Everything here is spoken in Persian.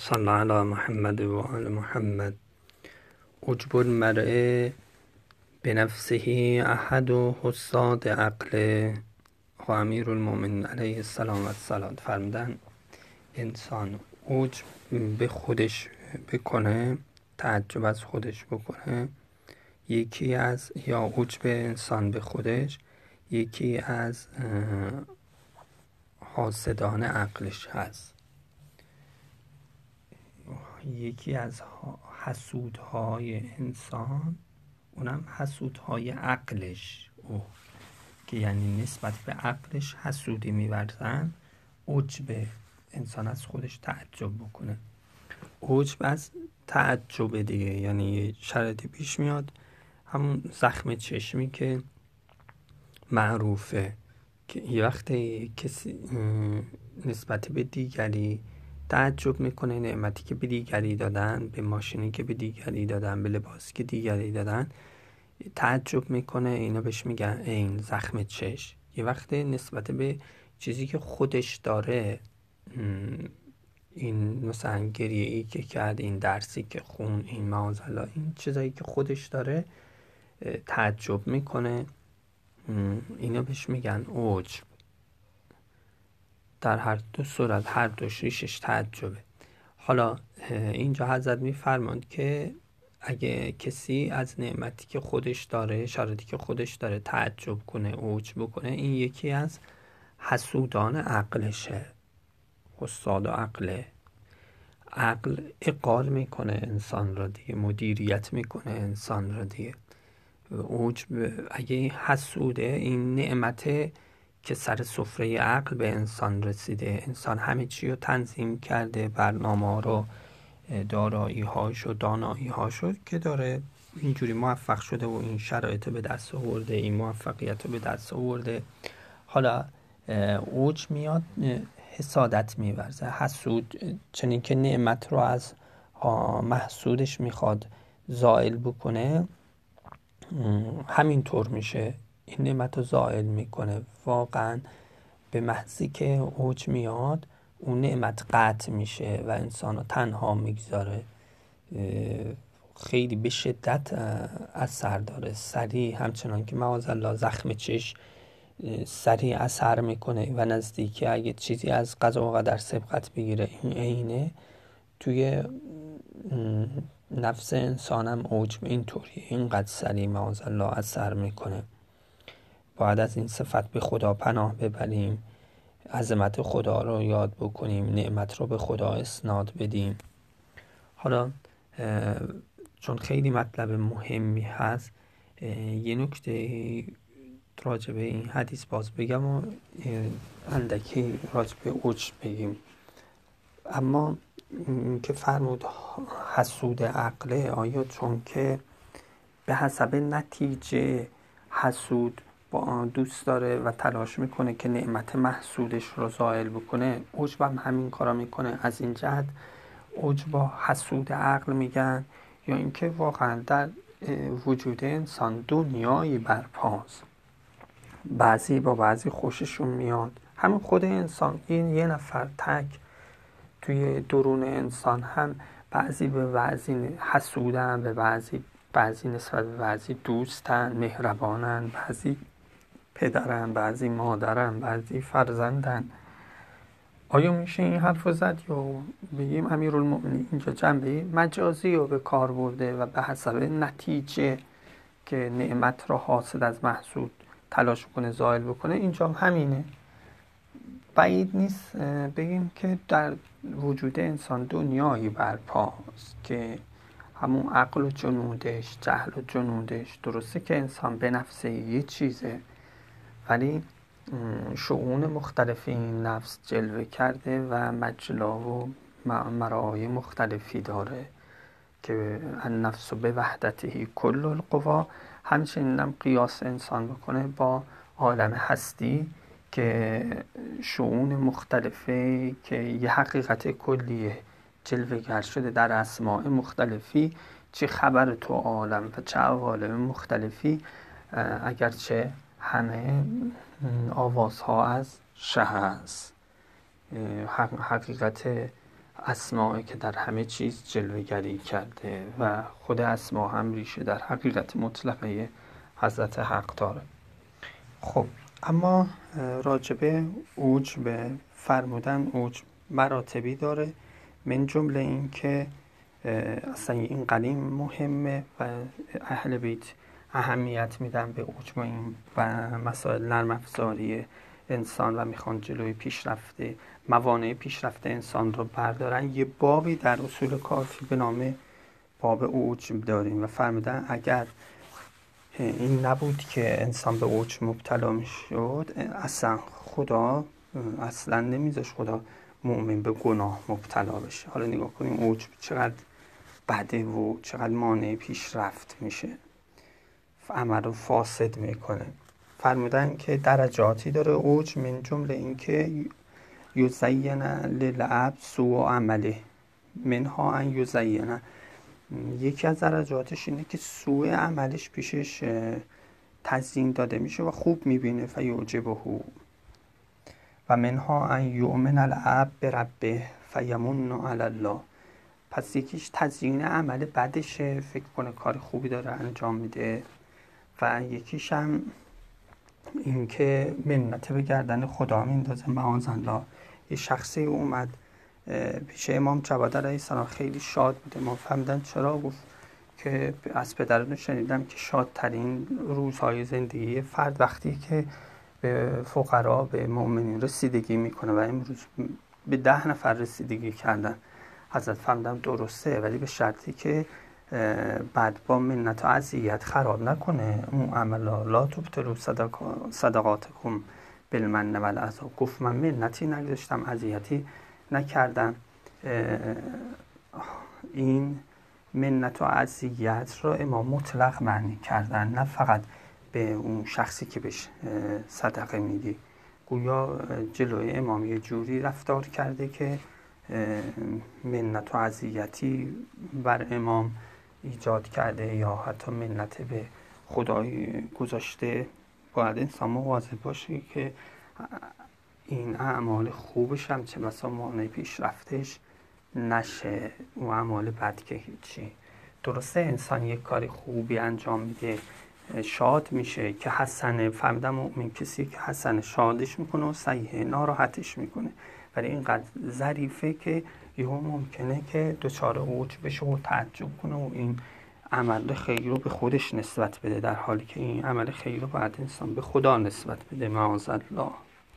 صلی علی محمد و آل محمد. عجب المرء به نفسه احد و حساد عقل و امیر المومن علیه السلام و السلام فرمودن انسان عجب به خودش بکنه تعجب از خودش بکنه. یکی از یا عجب انسان به خودش یکی از حاسدان عقلش هست. یکی از حسودهای انسان اونم حسودهای عقلش. او که یعنی نسبت به عقلش حسودی میورزن عجب انسان از خودش تعجب بکنه. عجب از تعجب دیگه یعنی شرطی پیش میاد. همون زخم چشمی که معروفه که یه وقتی کسی نسبت به دیگری تعجب می‌کنه نعمتی که به دیگری دادن به ماشینی که به دیگری دادن به لباسی که دیگری دادن. تعجب می‌کنه اینا بهش میگن این زخم چش یه وقتی نسبت به چیزی که خودش داره این مثلا گریه ای که کرد این درسی که خون این معاذالله این چیزایی که خودش داره تعجب می‌کنه. اینا بهش میگن اوج. در هر دو صورت هر دو ریشش تعجبه. حالا اینجا حضرت میفرماند که اگه کسی از نعمتی که خودش داره شرایطی که خودش داره تعجب کنه اوج بکنه این یکی از حسودان عقلشه. حساد و عقله عقل اقال می‌کنه انسان را دیگه مدیریت می‌کنه انسان را دیگه. اوج اگه حسوده این نعمت که سر سفره عقل به انسان رسیده. انسان همه چی رو تنظیم کرده برنامه رو دارایی هاش و دانایی هاشو که داره اینجوری موفق شده و این شرایط به دست آورده این موفقیت رو به دست آورده. حالا اوج میاد حسادت میورزه. حسود چنین که نعمت رو از محسودش می‌خواد زائل بکنه همینطور میشه. این نعمت رو زائل می‌کنه. واقعا به محضی که اوج میاد اون نعمت قطع میشه و انسان رو تنها می‌گذاره. خیلی به شدت اثر داره. سریع همچنان که الله زخم چش سریع اثر می‌کنه و نزدیکی اگه چیزی از قضا و قدر سبقت بگیره این عینه توی نفس انسانم اوج اینطوری اینقدر سریع الله اثر می‌کنه. باید از این صفت به خدا پناه ببریم. عظمت خدا رو یاد بکنیم نعمت رو به خدا اسناد بدیم. حالا چون خیلی مطلب مهمی هست یه نکته راجبه این حدیث باز بگم و اندکی راجبه اوج بگیم. اما که فرمود حسود عقله آیا چون که به حسب نتیجه حسود با دوست داره و تلاش می‌کنه که نعمت محسودش رو زائل بکنه عجب هم همین کارا می‌کنه. از این جهت با حسود عقل میگن یا اینکه واقعا در وجود انسان دنیایی برپاست. بعضی با بعضی خوششون میاد. همین خود انسان این یه نفر تک توی درون انسان هم بعضی به بعضی حسودن به بعضی بعضی نسبت به بعضی دوستن مهربانن بعضی پدرن بعضی مادرن بعضی فرزندن. آیا میشه این حرف رو زد یا بگیم امیرالمؤمنین اینجا جنبه مجازی رو به کار برده و به حسب نتیجه که نعمت را حاصل از محسود تلاش کنه زائل بکنه اینجا همینه. بعید نیست بگیم که در وجود انسان دنیایی برپاست که همون عقل و جنودش جهل و جنودش. درسته که انسان به نفسه یه چیزه. ولی شعون مختلف این نفس جلوه کرده و مجلا و مرای مختلفی داره که النفس به وحدتی کل القوا. همچنین هم قیاس انسان بکنه با عالم هستی که شعون مختلفه که یه حقیقت کلیه جلوه شده در اسماع مختلفی. چه خبر تو عالم و چه عوالم مختلفی اگرچه همه آوازها از شه است. حقیقت اسماعی که در همه چیز جلوگری کرده و خود اسما هم ریشه در حقیقت مطلقه حضرت حق داره. خب اما راجبه اوج به فرمودن اوج مراتبی داره. من جمله این که اصلا این قلیم مهمه و اهل بیت اهمیت میدن به اوج و مسائل نرم افزاری انسان و می‌خوان جلوی پیشرفته موانع پیشرفته انسان رو بردارن. یه بابی در اصول کافی به نام باب اوج داریم و فرمودن اگر این نبود که انسان به اوج مبتلا می‌شد اصلا خدا اصلا نمیذاش خدا مؤمن به گناه مبتلا بشه. حالا نگاه کنیم اوج چقدر بده و چقدر مانع پیشرفت میشه. عمل رو فاسد می‌کنه. فرمودن که درجاتی داره اوج من جمله اینکه یزین للعب سو عمله. منها ان یزینه یکی از درجاتش اینه که سوء عملش پیشش تزیین داده میشه و خوب می‌بینه. فیوجبه و منها ان یؤمن العب به ربه فیمون علی الله. پس یکیش تزیین عمل بدشه. فکر کنه کار خوبی داره انجام میده. و یکیش هم اینکه منت به گردن خدا میندازه معاذ الله یه شخصی اومد پیش امام جواد علیه السلام. خیلی شاد بوده ما فهمیدن چرا؟ گفت که از پدرتون شنیدم که شادترین روزهای زندگی فرد وقتی که به فقرا به مؤمنین رسیدگی می‌کنه. و امروز به ده نفر رسیدگی کردن. حضرت فهمیدم درسته ولی به شرطی که بعد با منت و عذیت خراب نکنه. اون عملا لا تبتلو صدقاتکم بالمن و گفت من منتی نگذاشتم عذیتی نکردم. این منت و عذیت را امام مطلق معنی کردن. نه فقط به اون شخصی که بهش صدقه میدی. گویا جلوی امام یه جوری رفتار کرده که منت و عذیتی بر امام ایجاد کرده یا حتی منت به خدای گذاشته باید انسان مواظب باشه که این اعمال خوبش هم چه بسا مانع پیشرفتش نشه. و اعمال بد که هیچی. درسته انسان یک کاری خوبی انجام میده. شاد میشه که حسن فهمیدم مؤمن کسی که حسن شادش می‌کنه و سیه ناراحتش می‌کنه. ولی اینقدر ظریفه که یهو ممکنه که دچار اوج بشه و تعجب کنه و این عمل خیر رو به خودش نسبت بده در حالی که این عمل خیر رو باید انسان به خدا نسبت بده معاذ الله.